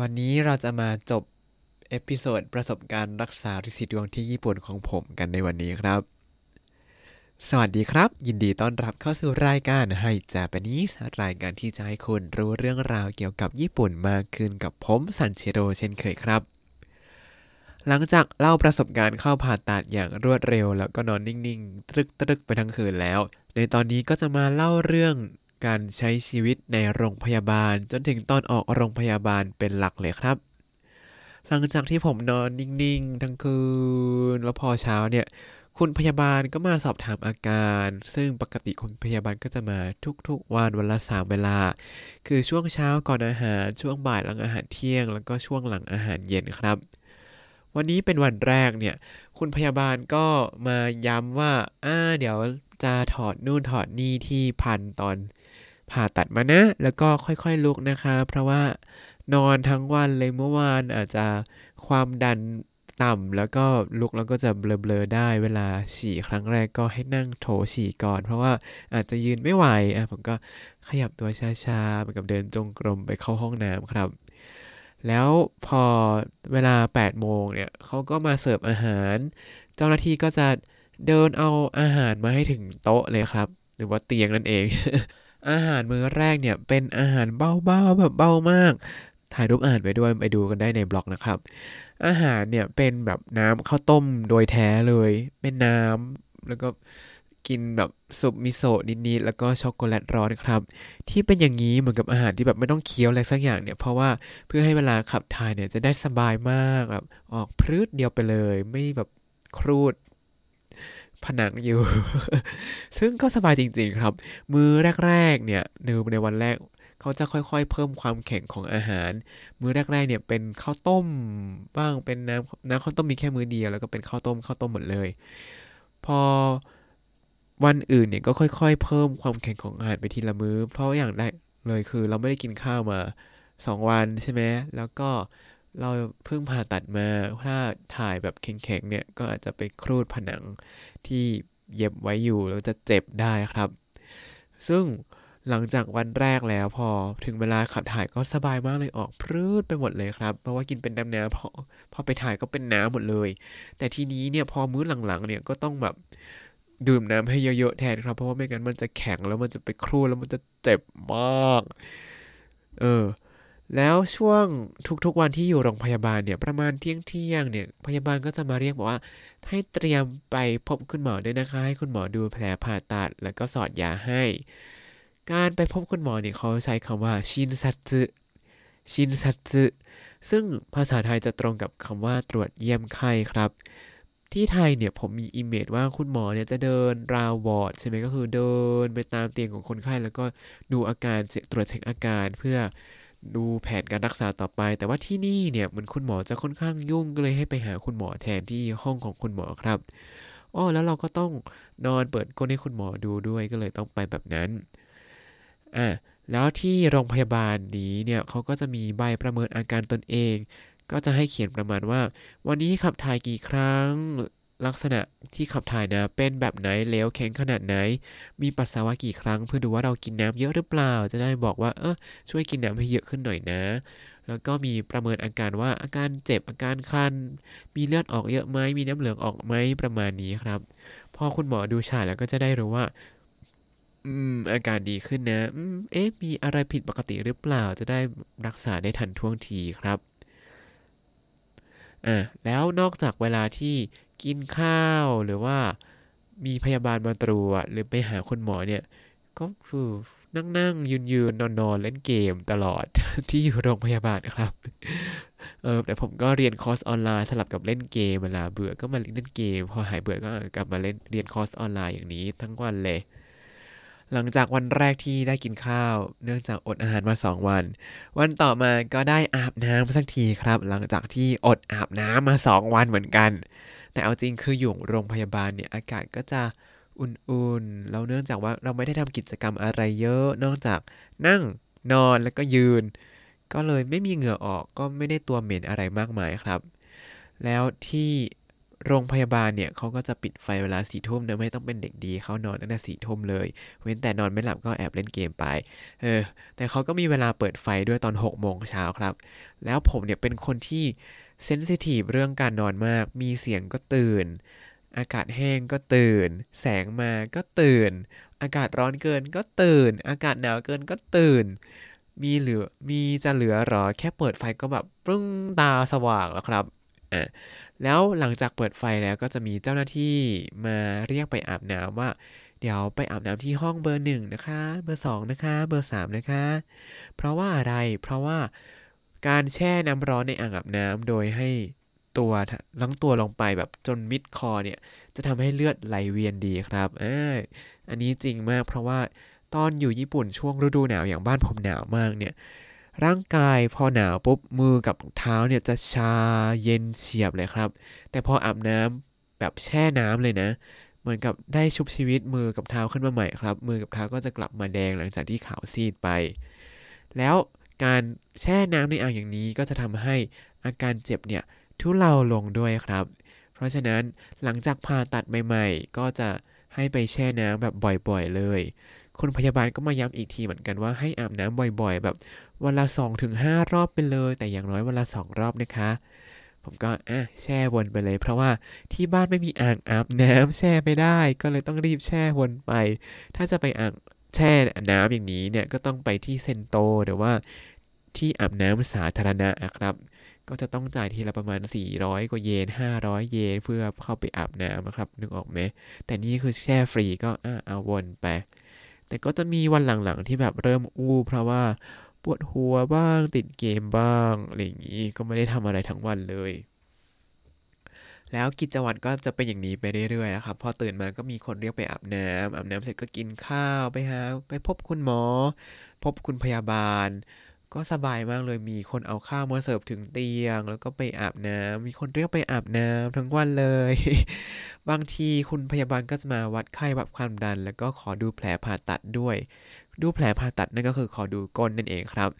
วันนี้เราจะมาจบ episode ประสบการณ์รักษาริดสีดวงที่ญี่ปุ่นของผมกันในวันนี้ครับ สวัสดีครับ ยินดีต้อนรับเข้าสู่รายการให้ Japanese รายการที่จะให้คุณรู้เรื่องราวเกี่ยวกับญี่ปุ่นมากขึ้นกับผมซันชิโร่เช่นเคยครับ หลังจากเล่าประสบการณ์เข้าผ่าตัดอย่างรวดเร็ว แล้วก็นอนนิ่งๆ ตรึกตรึกๆไปทั้งคืนแล้ว ในตอนนี้ก็จะมาเล่าเรื่อง การใช้ชีวิตในโรงพยาบาลจนถึงตอนออกโรงพยาบาลเป็นหลักเลยครับ หลังจากที่ผมนอนนิ่งๆ ทั้งคืน แล้วพอเช้าเนี่ย คุณพยาบาลก็มาสอบถามอาการ ซึ่งปกติคุณพยาบาลก็จะมาทุกๆวันวันละสามเวลา คือช่วงเช้าก่อนอาหาร ช่วงบ่ายหลังอาหารเที่ยง แล้วก็ช่วงหลังอาหารเย็นครับวันนี้เป็นวันแรกเนี่ย คุณพยาบาลก็มาย้ำว่า อ่า เดี๋ยวจะถอดนู่นถอดนี่ที่พันตอน ผ่าตัดมานะ แล้วก็ค่อยๆลุกนะคะ เพราะว่านอนทั้งวันเลยเมื่อวานอาจจะความดันต่ำแล้วก็ลุกแล้วก็จะเบลอๆได้เวลาฉี่ครั้งแรกก็ให้นั่งโถฉี่ก่อน เพราะว่าอาจจะยืนไม่ไหวอะผมก็ขยับตัวช้าๆเหมือนกับเดินจงกรมไปเข้าห้องน้ำครับ แล้วพอเวลา8โมงเนี่ยเขาก็มาเสิร์ฟอาหาร เจ้าหน้าที่ก็จะเดินเอาอาหารมาให้ถึงโต๊ะเลยครับ หรือว่าเตียงนั่นเอง อาหารมื้อแรกเนี่ยเป็นอาหารเบาๆแบบเบามาก ถ่ายรูปอาหารไปด้วยไปดูกันได้ในบล็อกนะครับ อาหารเนี่ยเป็นแบบน้ำข้าวต้มโดยแท้เลย เป็นน้ำแล้วก็กินแบบซุปมิโซะนิดๆแล้วก็ช็อกโกแลตร้อนครับ ที่เป็นอย่างนี้เหมือนกับอาหารที่แบบไม่ต้องเคี้ยวอะไรสักอย่างเนี่ยเพราะว่าเพื่อให้เวลาขับถ่ายเนี่ยจะได้สบายมากแบบออกพรืดเดียวไปเลย ไม่แบบครูด ผนังอยู่ ซึ่งก็สบายจริง ๆ ครับ มือแรก ๆ เนี่ยในในวันแรกเขาจะค่อยๆ เพิ่มความแข็งของอาหาร มื้อแรกๆ เนี่ยเป็นข้าวต้มบ้าง เป็นน้ำน้ำข้าวต้มมีแค่มื้อเดียว แล้วก็เป็นข้าวต้มข้าวต้มหมดเลย พอวันอื่นเนี่ยก็ค่อย ๆ เพิ่มความแข็งของอาหารไปทีละมื้อ เพราะอย่างแรกเลยคือเราไม่ได้กินข้าวมาสองวันใช่ไหมแล้วก็ เราเพิ่งผ่าตัดมา ถ้าถ่ายแบบแข็งๆเนี่ย ก็อาจจะไปครูดผนังที่เย็บไว้อยู่แล้วจะเจ็บได้ครับ ซึ่งหลังจากวันแรกแล้วพอถึงเวลาขับถ่ายก็สบายมากเลยออกพรืดไปหมดเลยครับ เพราะว่ากินเป็นน้ำน้ำพอพอไปถ่ายก็เป็นน้ำหมดเลย แต่ทีนี้เนี่ยพอมื้อหลังๆเนี่ยก็ต้องแบบดื่มน้ำให้เยอะๆแทนครับ เพราะว่าไม่งั้นมันจะแข็งแล้วมันจะไปครูดแล้วมันจะเจ็บมาก เออ แล้วช่วงทุกๆวันที่อยู่โรงพยาบาลเนี่ยประมาณเที่ยงเที่ยงเนี่ยพยาบาลก็จะมาเรียกบอกว่าให้เตรียมไปพบคุณหมอด้วยนะคะให้คุณหมอดูแผลผ่าตัด แล้วก็สอดยาให้ การไปพบคุณหมอเนี่ยเขาใช้คำว่าชินซัตสึชินซัตสึซึ่งภาษาไทยจะตรงกับคำว่าตรวจเยี่ยมไข้ครับ ที่ไทยเนี่ยผมมี image ว่าคุณหมอเนี่ยจะเดิน round ward ใช่ไหมก็คือเดินไปตามเตียงของคนไข้แล้วก็ดูอาการตรวจเช็คอาการเพื่อ ดูแผนการรักษาต่อไป แต่ว่าที่นี่เนี่ยเหมือนคุณหมอจะค่อนข้างยุ่งก็เลยให้ไปหาคุณหมอแทนที่ห้องของคุณหมอครับอ้อแล้วเราก็ต้องนอนเปิดก้นให้คุณหมอดูด้วยก็เลยต้องไปแบบนั้นอะแล้วที่โรงพยาบาลนี้เนี่ยเขาก็จะมีใบประเมินอาการตนเอง ก็จะให้เขียนประมาณว่า วันนี้ขับถ่ายกี่ครั้ง ลักษณะที่ขับถ่ายนะเป็นแบบไหนเหลวแข็งขนาดไหน มีปัสสาวะกี่ครั้ง เพื่อดูว่าเรากินน้ำเยอะหรือเปล่า จะได้บอกว่าเออช่วยกินน้ำให้เยอะขึ้นหน่อยนะ แล้วก็มีประเมินอาการว่าอาการเจ็บอาการคัน มีเลือดออกเยอะไหมมีน้ำเหลืองออกไหมประมาณนี้ครับ พอคุณหมอดูฉายแล้วก็จะได้รู้ว่าอืมอาการดีขึ้นนะอืมเอ๊ะมีอะไรผิดปกติหรือเปล่า จะได้รักษาได้ทันท่วงทีครับอะแล้วนอกจากเวลาที่ กินข้าวหรือว่ามีพยาบาลมาตรวจหรือไปหาคุณหมอเนี่ย ก็คือนั่งนั่งยืนยืนนอนนอนเล่นเกมตลอดที่อยู่โรงพยาบาลนะครับเออแต่ผมก็เรียนคอร์สออนไลน์สลับกับเล่นเกมเวลาเบื่อก็มาเล่นเกม พอหายเบื่อก็กลับมาเล่นเรียนคอร์สออนไลน์อย่างนี้ทั้งวันเลย หลังจากวันแรกที่ได้กินข้าว เนื่องจากอดอาหารมา 2 วัน วันต่อมาก็ได้อาบน้ำสักทีครับ หลังจากที่อดอาบน้ำมา 2 วันเหมือนกัน แต่เอาจริงคืออยู่โรงพยาบาลเนี่ยอากาศก็จะอุ่นๆแล้วเนื่องจากว่าเราไม่ได้ทำกิจกรรมอะไรเยอะ นอกจากนั่งนอนแล้วก็ยืน ก็เลยไม่มีเหงื่อออกก็ไม่ได้ตัวเหม็นอะไรมากมายครับ แล้วที่โรงพยาบาลเนี่ยเขาก็จะปิดไฟเวลาสี่ทุ่มนะไม่ต้องเป็นเด็กดีเขานอนตั้งแต่สี่ทุ่มเลย เว้นแต่นอนไม่หลับก็แอบเล่นเกมไป เออ แต่เขาก็มีเวลาเปิดไฟด้วยตอน6โมงเช้าครับ แล้วผมเนี่ยเป็นคนที่ เซนซิทีฟเรื่องการนอนมาก มีเสียงก็ตื่น อากาศแห้งก็ตื่น แสงมาก็ตื่น อากาศร้อนเกินก็ตื่น อากาศหนาวเกินก็ตื่น มีเหลือ มีจะเหลือหรอ แค่เปิดไฟก็แบบปึ้งตาสว่างแล้วครับ อะ แล้วหลังจากเปิดไฟแล้วก็จะมีเจ้าหน้าที่มาเรียกไปอาบน้ำว่าเดี๋ยวไปอาบน้ำที่ห้องเบอร์หนึ่งนะคะ เบอร์สองนะคะ เบอร์สามนะคะ เพราะว่าอะไร เพราะว่า การแช่น้ำร้อนในอ่างอาบน้ำโดยให้ตัวลังตัวลงไปแบบจนมิดคอเนี่ยจะทำให้เลือดไหลเวียนดีครับอ่าอันนี้จริงมากเพราะว่าตอนอยู่ญี่ปุ่นช่วงฤดูหนาวอย่างบ้านผมหนาวมากเนี่ยร่างกายพอหนาวปุ๊บมือกับเท้าเนี่ยจะชาเย็นเฉียบเลยครับ แต่พออาบน้ำแบบแช่น้ำเลยนะ เหมือนกับได้ชุบชีวิตมือกับเท้าขึ้นมาใหม่ครับ มือกับเท้าก็จะกลับมาแดงหลังจากที่ขาวซีดไป แล้ว การแช่น้ำในอ่างอย่างนี้ก็จะทำให้อาการเจ็บเนี่ยทุเลาลงด้วยครับ เพราะฉะนั้นหลังจากผ่าตัดใหม่ๆ ก็จะให้ไปแช่น้ำแบบบ่อยๆเลย คุณพยาบาลก็มาย้ำอีกทีเหมือนกันว่าให้อาบน้ำบ่อยๆ แบบวันละ 2-5ถึงรอบไปเลย แต่อย่างน้อยวันละ 2 รอบนะคะ ผมก็อะแช่วนไปเลย เพราะว่าที่บ้านไม่มีอ่างอาบน้ำแช่ไม่ได้ ก็เลยต้องรีบแช่วนไป ถ้าจะไปอ่าง แช่น้ำอย่างนี้เนี่ยก็ต้องไปที่เซนโตหรือว่าที่อาบน้ำสาธารณะครับ ก็จะต้องจ่ายทีละประมาณ 400 กว่าเยน 500 เยน เพื่อเข้าไปอาบน้ำนะครับ นึกออกไหม แต่นี่คือแช่ฟรีก็อะเอาวนไป แต่ก็จะมีวันหลังๆที่แบบเริ่มอู้ เพราะว่าปวดหัวบ้างติดเกมบ้างอะไรอย่างนี้ก็ไม่ได้ทำอะไรทั้งวันเลย แล้วกิจวัตรก็จะเป็นอย่างนี้ไปเรื่อยๆนะครับ พอตื่นมาก็มีคนเรียกไปอาบน้ำอาบน้ำเสร็จก็กินข้าวไปหาไปพบคุณหมอ พบคุณพยาบาล ก็สบายมากเลยมีคนเอาข้าวมาเสิร์ฟถึงเตียง แล้วก็ไปอาบน้ำมีคนเรียกไปอาบน้ำทั้งวันเลย บางทีคุณพยาบาลก็จะมาวัดไข้วัดความดัน แล้วก็ขอดูแผลผ่าตัดด้วย ดูแผลผ่าตัดนั่นก็คือขอดูก้นนั่นเองครับ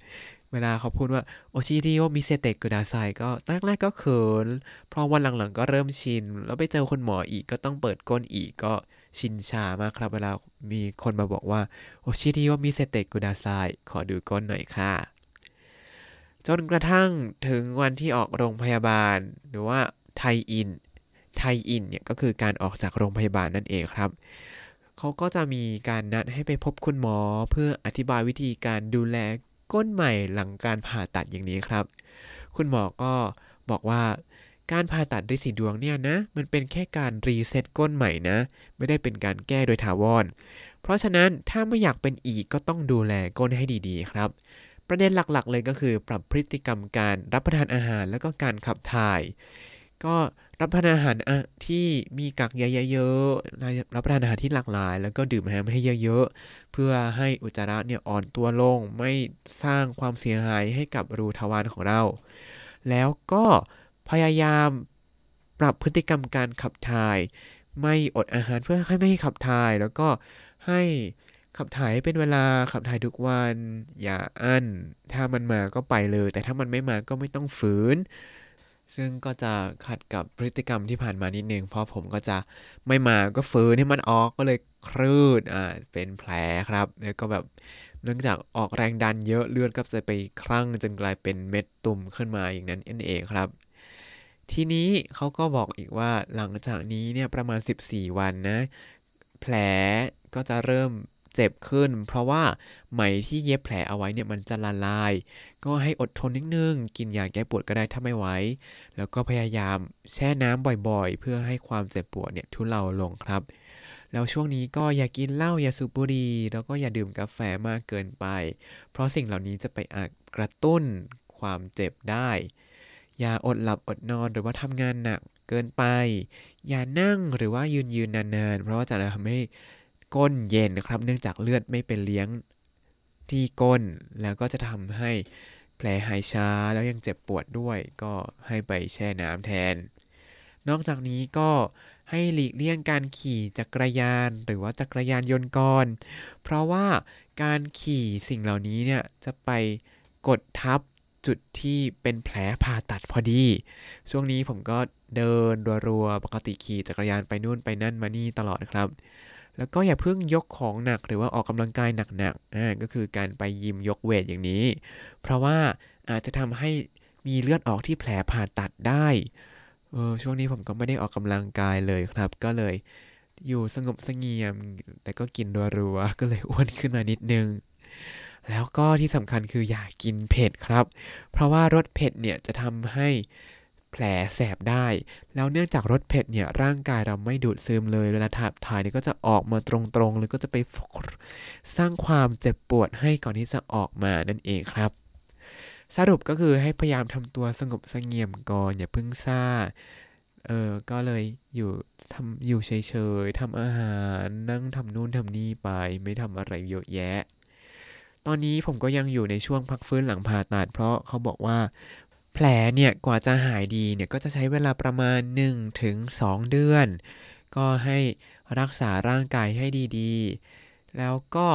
เวลาเขาพูดว่าโอชิริโอมิเซเตกุดาไซก็แรกๆก็เขิน เพราะวันหลังๆก็เริ่มชิน แล้วไปเจอคุณหมออีกก็ต้องเปิดก้นอีกก็ชินชามากครับ เวลามีคนมาบอกว่าโอชิริโอมิเซเตกุดาไซขอดูก้นหน่อยค่ะ จนกระทั่งถึงวันที่ออกโรงพยาบาล หรือว่า退院 退院เนี่ยก็คือการออกจากโรงพยาบาลนั่นเองครับเขาก็จะมีการนัดให้ไปพบคุณหมอเพื่ออธิบายวิธีการดูแล ก้นใหม่หลังการผ่าตัดอย่างนี้ครับ คุณหมอก็บอกว่าการผ่าตัดริดสีดวงเนี่ยนะ มันเป็นแค่การ reset ก้นใหม่นะ ไม่ได้เป็นการแก้โดยถาวร เพราะฉะนั้นถ้าไม่อยากเป็นอีกก็ต้องดูแลก้นให้ดีๆ ครับ ประเด็นหลักๆ เลยก็คือปรับพฤติกรรมการรับประทานอาหาร แล้วก็การขับถ่าย ก็รับประทานอาหารที่มีกักใยเยอะๆรับประทานอาหารที่หลากหลาย แล้วก็ดื่มน้ำให้เยอะๆ เพื่อให้อุจจาระเนี่ยอ่อนตัวลง ไม่สร้างความเสียหายให้กับรูทวารของเรา แล้วก็พยายามปรับพฤติกรรมการขับถ่าย ไม่อดอาหารเพื่อให้ไม่ให้ขับถ่าย แล้วก็ให้ขับถ่ายเป็นเวลาขับถ่ายทุกวัน อย่าอั้น ถ้ามันมาก็ไปเลย แต่ถ้ามันไม่มาก็ไม่ต้องฝืน ซึ่งก็จะขัดกับพฤติกรรมที่ผ่านมานิดนึง เพราะผมก็จะไม่มาก็ฝืนให้มันออกก็เลยคลืดอ่าเป็นแผลครับ แล้วก็แบบเนื่องจากออกแรงดันเยอะเลือดก็จะไปคลั่งจนกลายเป็นเม็ดตุ่มขึ้นมาอย่างนั้นเองครับ ทีนี้เขาก็บอกอีกว่าหลังจากนี้เนี่ยประมาณ 14 วันนะ แผลก็จะเริ่ม เจ็บขึ้น เพราะว่าไหมที่เย็บแผลเอาไว้เนี่ยมันจะละลาย ก็ให้อดทนนิดนึง กินยาแก้ปวดก็ได้ถ้าไม่ไหวแล้วก็พยายามแช่น้ำบ่อยๆ เพื่อให้ความเจ็บปวดเนี่ยทุเลาลงครับ แล้วช่วงนี้ก็อย่ากินเหล้าอย่าสูบบุหรี่แล้วก็อย่าดื่มกาแฟมากเกินไป เพราะสิ่งเหล่านี้จะไปอาจกระตุ้นความเจ็บได้ อย่าอดหลับอดนอนหรือว่าทำงานหนักเกินไป อย่านั่งหรือว่ายืนยืนนานๆ เพราะว่าจะทำให้ ก้นเย็นครับ เนื่องจากเลือดไม่เป็นเลี้ยงที่ก้น แล้วก็จะทำให้แผลหายช้าแล้วยังเจ็บปวดด้วย ก็ให้ไปแช่น้ำแทน นอกจากนี้ก็ให้หลีกเลี่ยงการขี่จักรยานหรือว่าจักรยานยนต์ก่อน เพราะว่าการขี่สิ่งเหล่านี้เนี่ยจะไปกดทับจุดที่เป็นแผลผ่าตัดพอดี ช่วงนี้ผมก็เดินรัวๆ ปกติขี่จักรยานไปนู่นไปนั่นมานี่ตลอดครับ แล้วก็อย่าเพิ่งยกของหนักหรือว่าออกกำลังกายหนักๆอ่าก็คือการไปยิมยกเวทอย่างนี้ เพราะว่าอาจจะทำให้มีเลือดออกที่แผลผ่าตัดได้เออช่วงนี้ผมก็ไม่ได้ออกกำลังกายเลยครับ ก็เลยอยู่สงบสงเงียม แต่ก็กินรัวๆก็เลยอ้วนขึ้นมานิดนึง แล้วก็ที่สำคัญคืออย่ากินเผ็ดครับ เพราะว่ารสเผ็ดเนี่ยจะทำให้ แผลแสบได้ แล้วเนื่องจากรสเผ็ดเนี่ยร่างกายเราไม่ดูดซึมเลยเวลาถ่ายถ่ายเนี่ยก็จะออกมาตรงๆหรือก็จะไปสร้างความเจ็บปวดให้ก่อนที่จะออกมานั่นเองครับ สรุปก็คือให้พยายามทำตัวสงบสงเงียมก่อนอย่าพึ่งซ่าเออ ก็เลยอยู่ทำอยู่เฉยๆทำอาหารนั่งทำนู่นทำนี่ไปไม่ทำอะไรเยอะแยะ ตอนนี้ผมก็ยังอยู่ในช่วงพักฟื้นหลังผ่าตัดเพราะเขาบอกว่า แผลเนี่ยกว่าจะหายดีเนี่ยก็จะใช้เวลาประมาณ 1-2ถึงเดือน ก็ให้รักษาร่างกายให้ดีๆ แล้วก็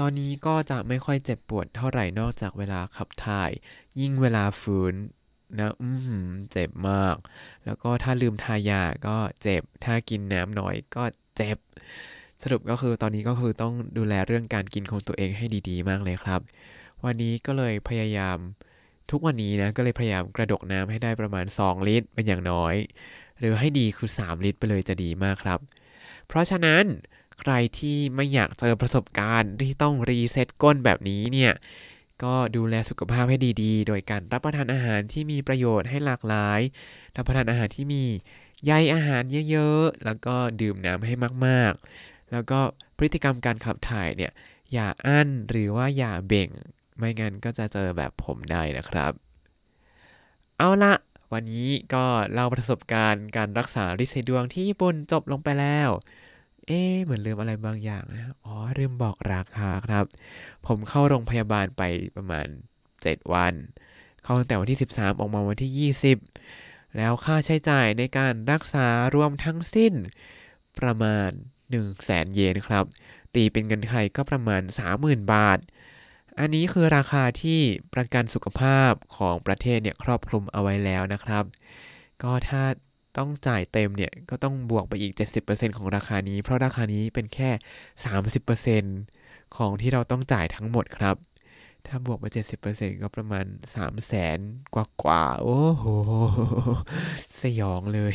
ตอนนี้ก็จะไม่ค่อยเจ็บปวดเท่าไหร่นอกจากเวลาขับถ่าย ยิ่งเวลาฝืนนะอืมเจ็บมาก แล้วก็ถ้าลืมทายาก็เจ็บ ถ้ากินน้ำน้อยก็เจ็บ สรุปก็คือตอนนี้ก็คือต้องดูแลเรื่องการกินของตัวเองให้ดีๆ มากเลยครับ วันนี้ก็เลยพยายาม ทุกวันนี้นะก็เลยพยายามกระดกน้ำให้ได้ประมาณ 2 ลิตรเป็นอย่างน้อย หรือให้ดีคือ 3 ลิตรไปเลยจะดีมากครับ เพราะฉะนั้นใครที่ไม่อยากเจอประสบการณ์ที่ต้องรีเซ็ตก้นแบบนี้เนี่ยก็ดูแลสุขภาพให้ดีๆ โดยการรับประทานอาหารที่มีประโยชน์ให้หลากหลาย รับประทานอาหารที่มีใยอาหารเยอะๆ แล้วก็ดื่มน้ำให้มากๆ แล้วก็พฤติกรรมการขับถ่ายเนี่ยอย่าอั้นหรือว่าอย่าเบ่ง ไม่งั้นก็จะเจอแบบผมได้นะครับ เอาละวันนี้ก็เล่าประสบการณ์การรักษาริดสีดวงที่ญี่ปุ่นจบลงไปแล้ว เอ๊เหมือนลืมอะไรบางอย่างนะ อ๋อลืมบอกราคาครับ ผมเข้าโรงพยาบาลไปประมาณ 7 วัน เข้าตั้งแต่วันที่ 13 ออกมาวันที่ 20 แล้วค่าใช้จ่ายในการรักษารวมทั้งสิ้นประมาณ 1 0 0 0 0แสนเยนครับ ตีเป็นเงินไทยก็ประมาณ 30,000 บาท อันนี้คือราคาที่ประกันสุขภาพของประเทศเนี่ยครอบคลุมเอาไว้แล้วนะครับ ก็ถ้าต้องจ่ายเต็มเนี่ยก็ต้องบวกไปอีก 70%ของราคานี้ เพราะราคานี้เป็นแค่ 30%ของที่เราต้องจ่ายทั้งหมดครับ ถ้าบวกไป 70%ก็ประมาณ 3 0 0แสนกว่ากว่าโอ้โห สยองเลย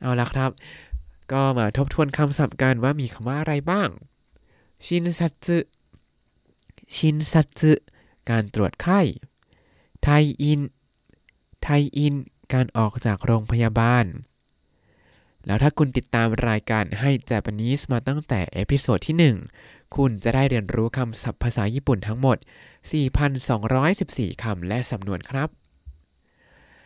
เอาละครับ ก็มาทบทวนคำศัพท์กันว่ามีคำว่าอะไรบ้าง ชินซัตสึ ชินซัตสึการตรวจไข้ ไทอิน ไทอิน การออกจากโรงพยาบาล แล้วถ้าคุณติดตามรายการให้ Japanese มาตั้งแต่ episode ที่ 1 คุณจะได้เรียนรู้คำศัพท์ภาษาญี่ปุ่นทั้งหมด 4,214 คำและสำนวนครับ